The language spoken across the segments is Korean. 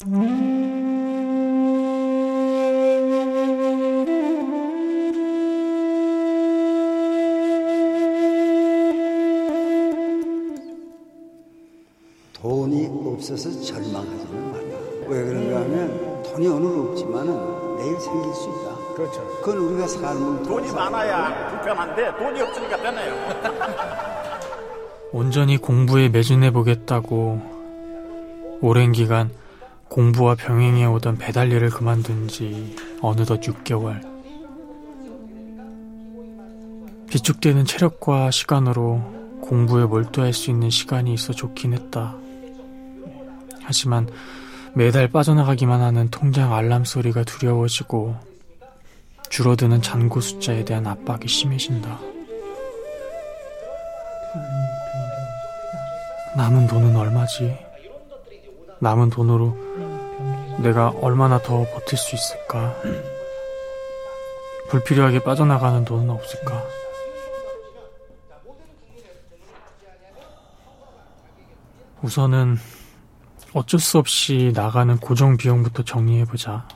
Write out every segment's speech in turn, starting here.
돈이 없어서 절망하지는 말라. 왜 그런가 하면 돈이 오늘 없지만은 내일 생길 수 있다. 그렇죠. 그건 우리가 삶을 돈이 많아야 불편한데 돈이 없으니까 편해요. 온전히 공부에 매진해 보겠다고 오랜 기간 공부와 병행해 오던 배달 일을 그만둔 지 어느덧 6개월. 비축되는 체력과 시간으로 공부에 몰두할 수 있는 시간이 있어 좋긴 했다. 하지만 매달 빠져나가기만 하는 통장 알람 소리가 두려워지고 줄어드는 잔고 숫자에 대한 압박이 심해진다. 남은 돈은 얼마지? 남은 돈으로 내가 얼마나 더 버틸 수 있을까? 불필요하게 빠져나가는 돈은 없을까? 우선은 어쩔 수 없이 나가는 고정 비용부터 정리해보자.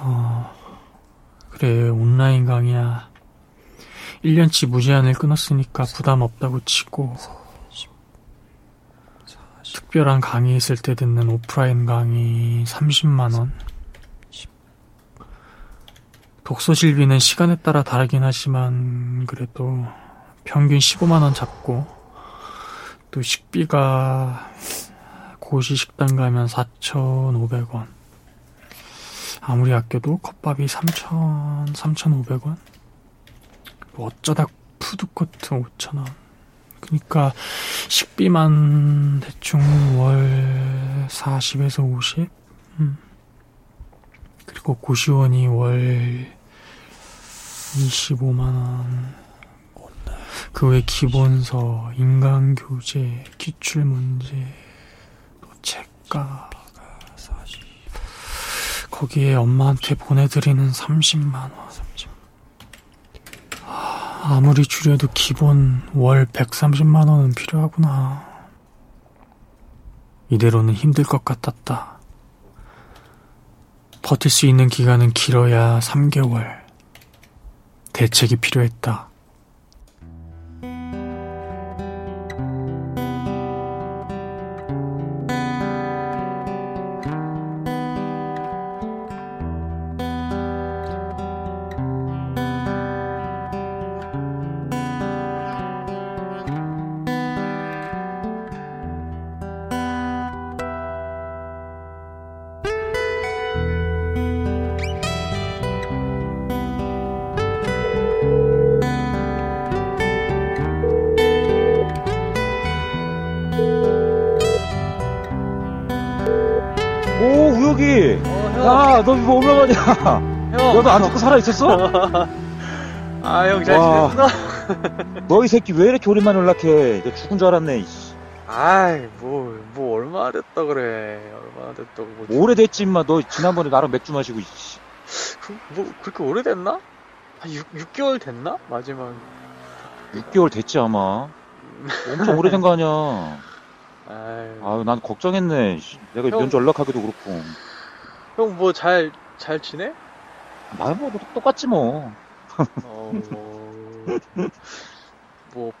어, 그래, 온라인 강의야. 1년치 무제한을 끊었으니까 부담 없다고 치고, 특별한 강의 있을 때 듣는 오프라인 강의 30만원. 독서실비는 시간에 따라 다르긴 하지만, 그래도 평균 15만원 잡고, 또 식비가 고시 식당 가면 4,500원. 아무리 아껴도 컵밥이 3,000, 3,500원? 뭐 어쩌다 푸드코트 5,000원. 그니까 식비만 대충 월 40에서 50? 음. 그리고 고시원이 월 25만원. 그 외 기본서, 인간교재, 기출문제, 또 40. 거기에 엄마한테 보내드리는 30만원, 30. 아무리 줄여도 기본 월 130만 원은 필요하구나. 이대로는 힘들 것 같았다. 버틸 수 있는 기간은 길어야 3개월. 대책이 필요했다. 오 우혁이 야너 이거 얼마만이야 형. 너도 안 죽고 살아있었어? 아, 형 잘 와. 지냈어? 너 이 새끼 왜 이렇게 오랜만에 연락해 너 죽은 줄 알았네 이씨. 아이, 뭐, 뭐, 얼마나 됐다 그래. 얼마나 됐다고. 뭐, 오래됐지 임마 너 지난번에 나랑 맥주 마시고 이씨. 그, 뭐, 그렇게 오래됐나? 한 6, 6개월 됐나? 마지막. 6개월 됐지 아마 엄청 오래된 거 아니야 아유 난 걱정했네 씨. 내가 형. 면접 연락하기도 그렇고 형, 뭐, 잘, 잘 지내? 나뭐 똑같지 뭐 어, 뭐, 뭐,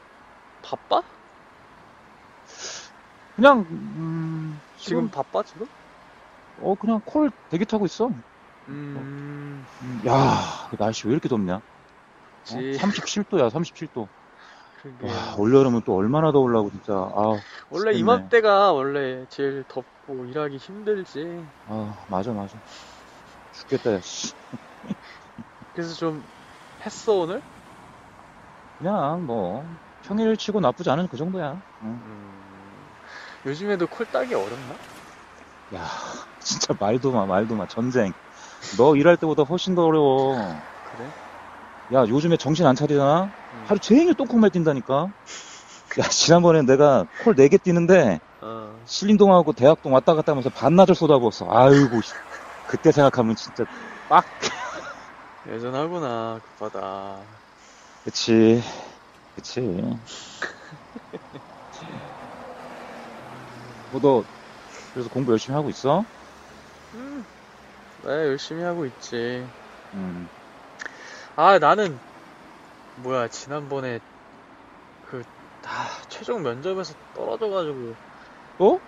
바빠? 그냥 음, 지금 바빠, 지금? 어 그냥 콜 대기 타고 있어 음, 음, 야, 그 날씨 왜 이렇게 덥냐? 어? 지, 37도야, 37도. 그게. 와, 올여름은 또 얼마나 더울라고, 진짜. 아, 원래. 이맘때가 원래 제일 덥고 일하기 힘들지. 아, 맞아, 맞아. 죽겠다, 야, 씨. 그래서 좀 했어, 오늘? 그냥, 뭐, 평일 치고 나쁘지 않은 그 정도야. 응. 음, 요즘에도 콜 따기 어렵나? 야, 진짜 말도 마, 말도 마. 전쟁. 너 일할 때보다 훨씬 더 어려워. 그래? 야, 요즘에 정신 안 차리잖아? 음. 하루 종일 똥콩말 뛴다니까? 야, 지난번에 내가 콜 4개 뛰는데, 어, 신림동하고 대학동 왔다 갔다 하면서 반나절 쏟아부었어. 아이고, 씨. 그때 생각하면 진짜 빡. 여전하구나, 급하다. 그치. 그치. 뭐, 너, 그래서 공부 열심히 하고 있어? 음, 네, 열심히 하고 있지. 음. 아, 나는, 뭐야, 지난번에, 그, 아, 최종 면접에서 떨어져가지고, 또?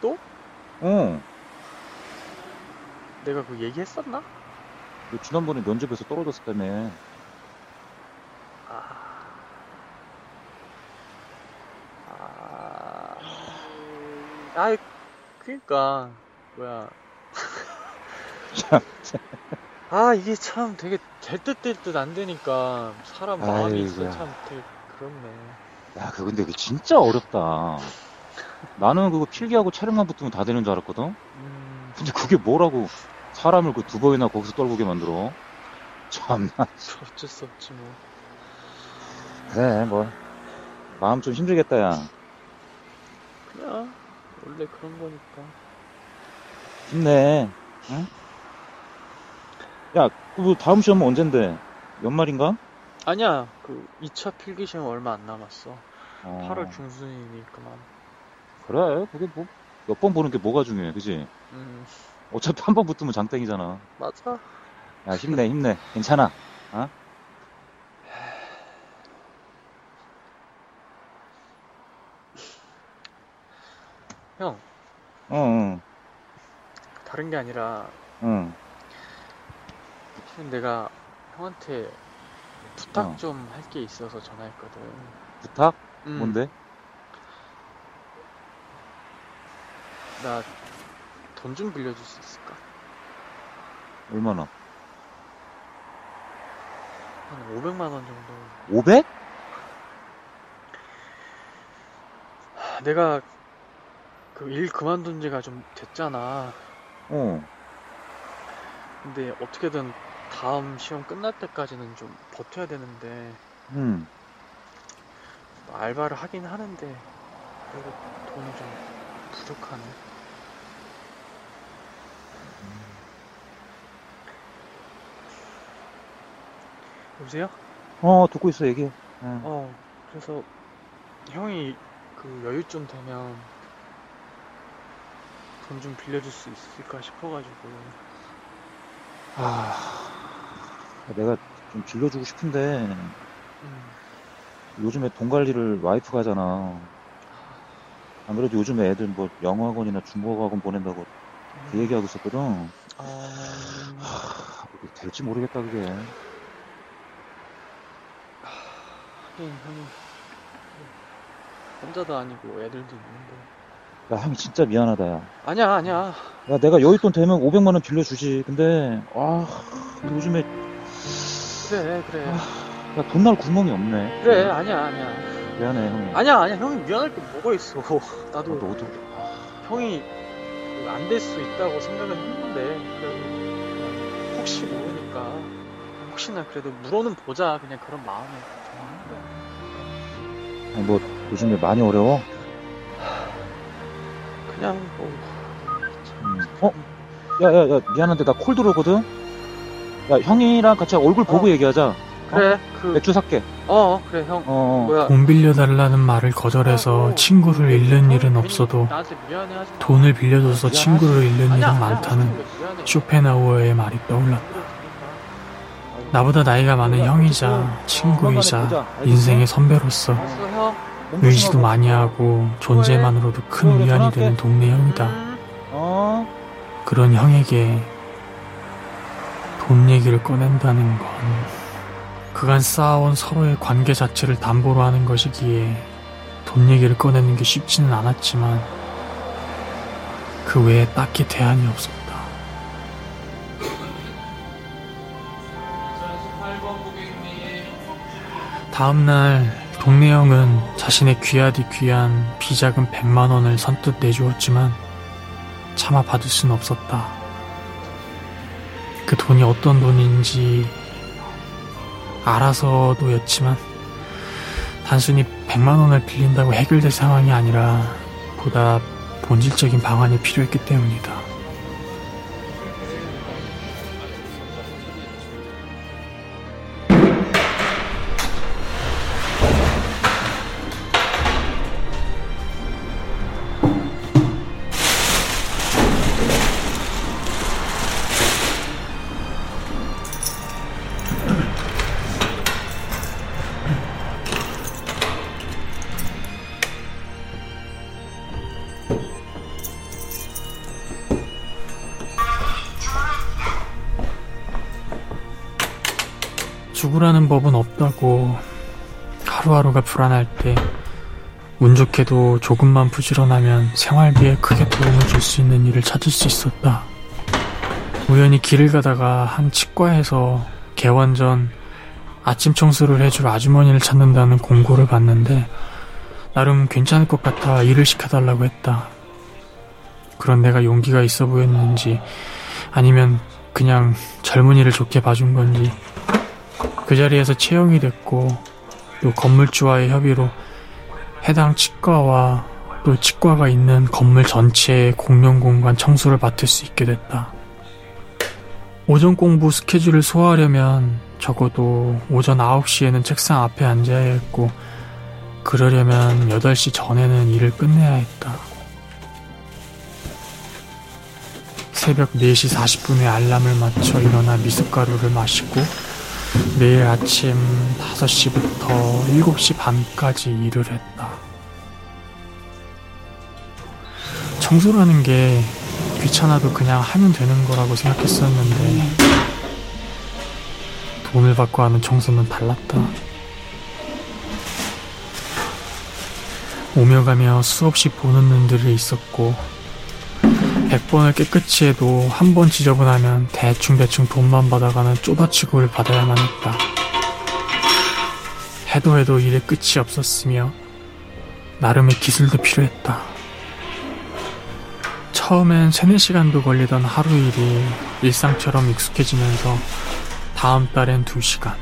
또? 어. 내가 그 얘기했었나? 너 지난번에 면접에서 떨어졌었다며. 아. 아. 아이, 그니까, 뭐야. 아, 이게 참 되게 될듯될듯 안 되니까, 사람 마음이 아이고야. 참 되게 그렇네. 야, 그 근데 그게 진짜 어렵다. 나는 그거 필기하고 촬영만 붙으면 다 되는 줄 알았거든? 음, 근데 그게 뭐라고 사람을 그 두 번이나 거기서 떨구게 만들어? 참나. 어쩔 수 없지 뭐. 그래, 뭐. 마음 좀 힘들겠다, 야. 그냥, 원래 그런 거니까. 힘내. 응? 야, 그 다음 시험은 언젠데? 연말인가? 아니야, 그 2차 필기 시험 얼마 안 남았어. 어, 8월 중순이니까만. 그래, 그게 뭐, 몇 번 보는 게 뭐가 중요해, 그지? 음, 어차피 한 번 붙으면 장땡이잖아. 맞아. 야, 힘내, 힘내. 괜찮아. 어? 형, 응, 다른 게 아니라, 응, 내가 형한테 부탁 어. 좀 할 게 있어서 전화했거든. 부탁? 음, 뭔데? 나 돈 좀 빌려줄 수 있을까? 얼마나? 한 500만 원 정도. 500? 하, 내가 그 일 그만둔 지가 좀 됐잖아. 어. 근데 어떻게든 다음 시험 끝날 때까지는 좀 버텨야 되는데 응. 알바를 하긴 하는데 그래도 돈이 좀 부족하네. 여보세요? 어, 듣고 있어, 얘기해. 응. 어, 그래서 형이 그 여유 좀 되면 돈 좀 빌려줄 수 있을까 싶어가지고. 아, 내가 좀 빌려주고 싶은데, 음, 요즘에 돈 관리를 와이프가 하잖아. 안 그래도 요즘에 애들 뭐 영어학원이나 중국어학원 보낸다고 그 얘기하고 있었거든. 아, 하, 그게 될지 모르겠다, 그게. 하긴 형이 혼자도 아니고 애들도 있는데. 야, 형이 진짜 미안하다, 야. 아니야, 아니야. 야, 내가 여윳돈 되면 500만 원 빌려주지. 근데, 아, 근데 요즘에, 그래, 그래. 야, 돈 날 구멍이 없네. 그래, 아니야, 아니야. 미안해, 형이. 아니야, 아니야. 형이 미안할 게 뭐가 있어. 아, 나도 너도, 형이 안 될 수 있다고 생각은 했는데, 그래도 그냥 혹시 모르니까, 혹시나 그래도 물어는 보자. 그냥 그런 마음에 전화하는 거야. 아니, 뭐, 요즘에 많이 어려워? 그냥 뭐, 음. 어? 야, 야, 야, 미안한데 나 콜 들어오거든? 야, 형이랑 같이 얼굴 보고 어. 얘기하자. 그래, 그, 맥주 살게. 어, 그래, 형. 어, 어. 뭐야. 돈 빌려달라는 말을 거절해서 어, 친구를 잃는 일은 괜히 없어도 나한테 미안해 하지 마. 돈을 빌려줘서 친구를 잃는 아니야, 일은 아니야, 많다는 미안해. 쇼펜하우어의 말이 떠올랐다. 나보다 나이가 많은 형이자 친구이자 인생의 선배로서 알았어, 형. 의지도 많이 하고 존재만으로도 큰 위안이 되는 동네 형이다. 음. 어? 그런 형에게 돈 얘기를 꺼낸다는 건 그간 쌓아온 서로의 관계 자체를 담보로 하는 것이기에 돈 얘기를 꺼내는 게 쉽지는 않았지만 그 외에 딱히 대안이 없었다. 다음날 동네 형은 자신의 귀하디 귀한 비자금 100만 원을 선뜻 내주었지만 차마 받을 수는 없었다. 그 돈이 어떤 돈인지 알아서도였지만 단순히 100만 원을 빌린다고 해결될 상황이 아니라 보다 본질적인 방안이 필요했기 때문이다. 죽으라는 법은 없다고 하루하루가 불안할 때 운 좋게도 조금만 부지런하면 생활비에 크게 도움을 줄 수 있는 일을 찾을 수 있었다. 우연히 길을 가다가 한 치과에서 개원 전 아침 청소를 해줄 아주머니를 찾는다는 공고를 봤는데 나름 괜찮을 것 같아 일을 시켜달라고 했다. 그런 내가 용기가 있어 보였는지 아니면 그냥 젊은이를 좋게 봐준 건지 그 자리에서 채용이 됐고 또 건물주와의 협의로 해당 치과와 또 치과가 있는 건물 전체의 공용 공간 청소를 맡을 수 있게 됐다. 오전 공부 스케줄을 소화하려면 적어도 오전 9시에는 책상 앞에 앉아야 했고 그러려면 8시 전에는 일을 끝내야 했다. 새벽 4시 40분에 알람을 맞춰 일어나 미숫가루를 마시고 매일 아침 5시부터 7시 반까지 일을 했다. 청소라는 게 귀찮아도 그냥 하면 되는 거라고 생각했었는데 돈을 받고 하는 청소는 달랐다. 오며 가며 수없이 보는 눈들이 있었고 100번을 깨끗이 해도 한 번 지저분하면 대충대충 돈만 받아가는 쪼다치고를 받아야만 했다. 해도 해도 일에 끝이 없었으며 나름의 기술도 필요했다. 처음엔 3, 4시간도 걸리던 하루 일이 일상처럼 익숙해지면서 다음 달엔 2시간,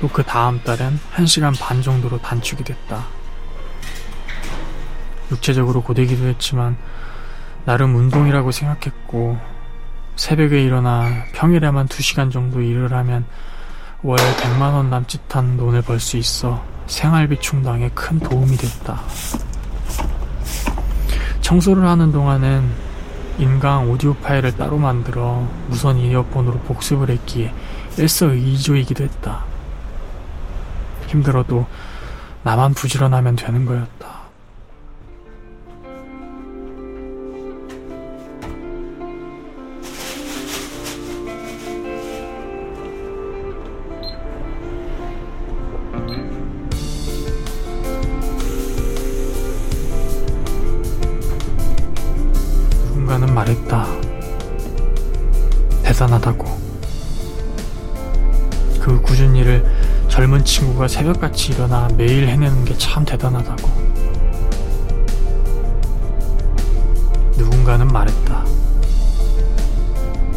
또 그 다음 달엔 1시간 반 정도로 단축이 됐다. 육체적으로 고되기도 했지만 나름 운동이라고 생각했고 새벽에 일어나 평일에만 2시간 정도 일을 하면 월 100만원 남짓한 돈을 벌 수 있어 생활비 충당에 큰 도움이 됐다. 청소를 하는 동안엔 인강 오디오 파일을 따로 만들어 무선 이어폰으로 복습을 했기에 일석이조이기도 했다. 힘들어도 나만 부지런하면 되는 거였다. 말했다. 대단하다고. 그 굳은 일을 젊은 친구가 새벽같이 일어나 매일 해내는 게 참 대단하다고. 누군가는 말했다.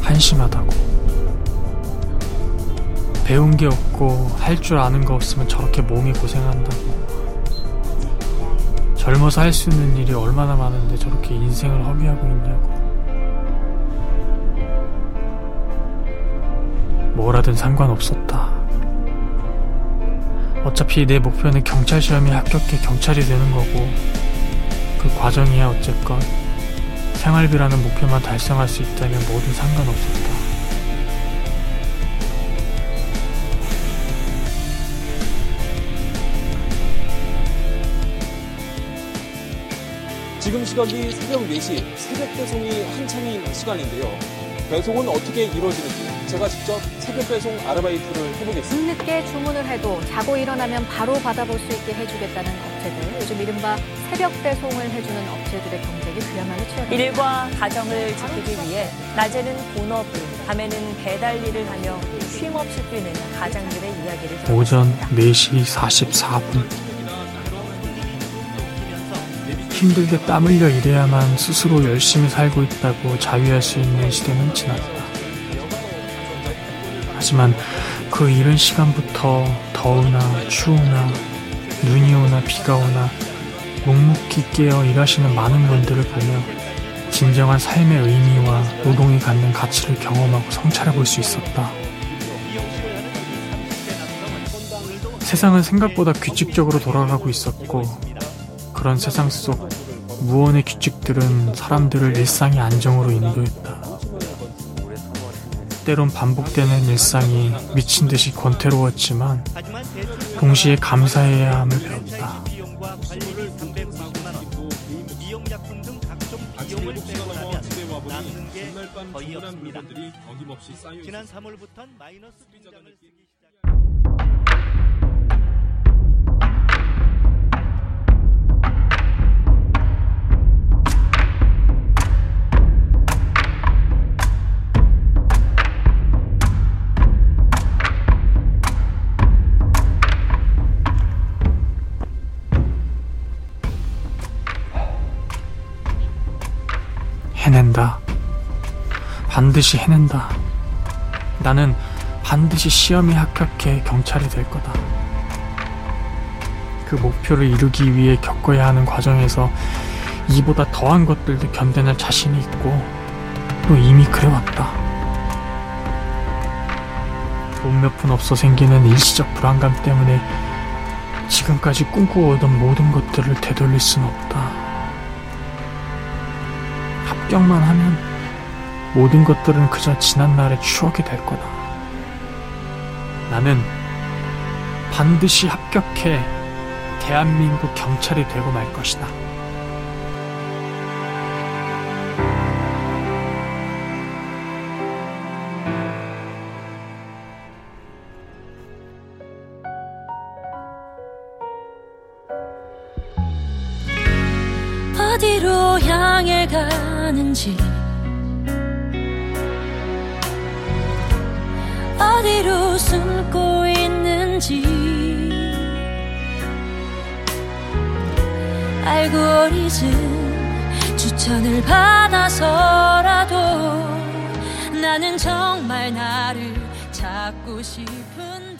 한심하다고. 배운 게 없고 할 줄 아는 거 없으면 저렇게 몸이 고생한다고. 젊어서 할 수 있는 일이 얼마나 많은데 저렇게 인생을 허비하고 있냐고. 뭐라든 상관없었다. 어차피 내 목표는 경찰 시험에 합격해 경찰이 되는 거고, 그 과정이야 어쨌건 생활비라는 목표만 달성할 수 있다면 뭐든 상관없었다. 지금 시각이 새벽 4시 새벽 배송이 한창인 시간인데요. 배송은 어떻게 이루어지는지 제가 직접 새벽 배송 아르바이트를 해보겠습니다. 늦게 주문을 해도 자고 일어나면 바로 받아볼 수 있게 해주겠다는 업체들, 요즘 이른바 새벽 배송을 해주는 업체들의 경쟁이 그야말로 치열합니다. 일과 가정을 지키기 위해 낮에는 본업을, 밤에는 배달 일을 하며 쉼없이 뛰는 가장들의 이야기를 오전 들어봤습니다. 4시 44분. 힘들게 땀 흘려 일해야만 스스로 열심히 살고 있다고 자위할 수 있는 시대는 지났다. 하지만 그 이른 시간부터 더우나 추우나 눈이 오나 비가 오나 묵묵히 깨어 일하시는 많은 분들을 보며 진정한 삶의 의미와 노동이 갖는 가치를 경험하고 성찰해 볼 수 있었다. 세상은 생각보다 규칙적으로 돌아가고 있었고 그런 세상 속 무언의 규칙들은 사람들을 일상의 안정으로 인도했다. 때론 반복되는 일상이 미친 듯이 권태로웠지만 동시에 감사해야 함을 배웠다. 지난 3월부터 마이너스 통장을 쓰기 시작. 반드시 해낸다. 나는 반드시 시험에 합격해 경찰이 될 거다. 그 목표를 이루기 위해 겪어야 하는 과정에서 이보다 더한 것들도 견뎌낼 자신이 있고 또 이미 그래왔다. 돈 몇 푼 없어 생기는 일시적 불안감 때문에 지금까지 꿈꾸어오던 모든 것들을 되돌릴 순 없다. 합격만 하면 모든 것들은 그저 지난 날의 추억이 될 거다. 나는 반드시 합격해 대한민국 경찰이 되고 말 것이다. 어디로 향해 가는지 어디로 숨고 있는지. 알고리즘 추천을 받아서라도 나는 정말 나를 찾고 싶은데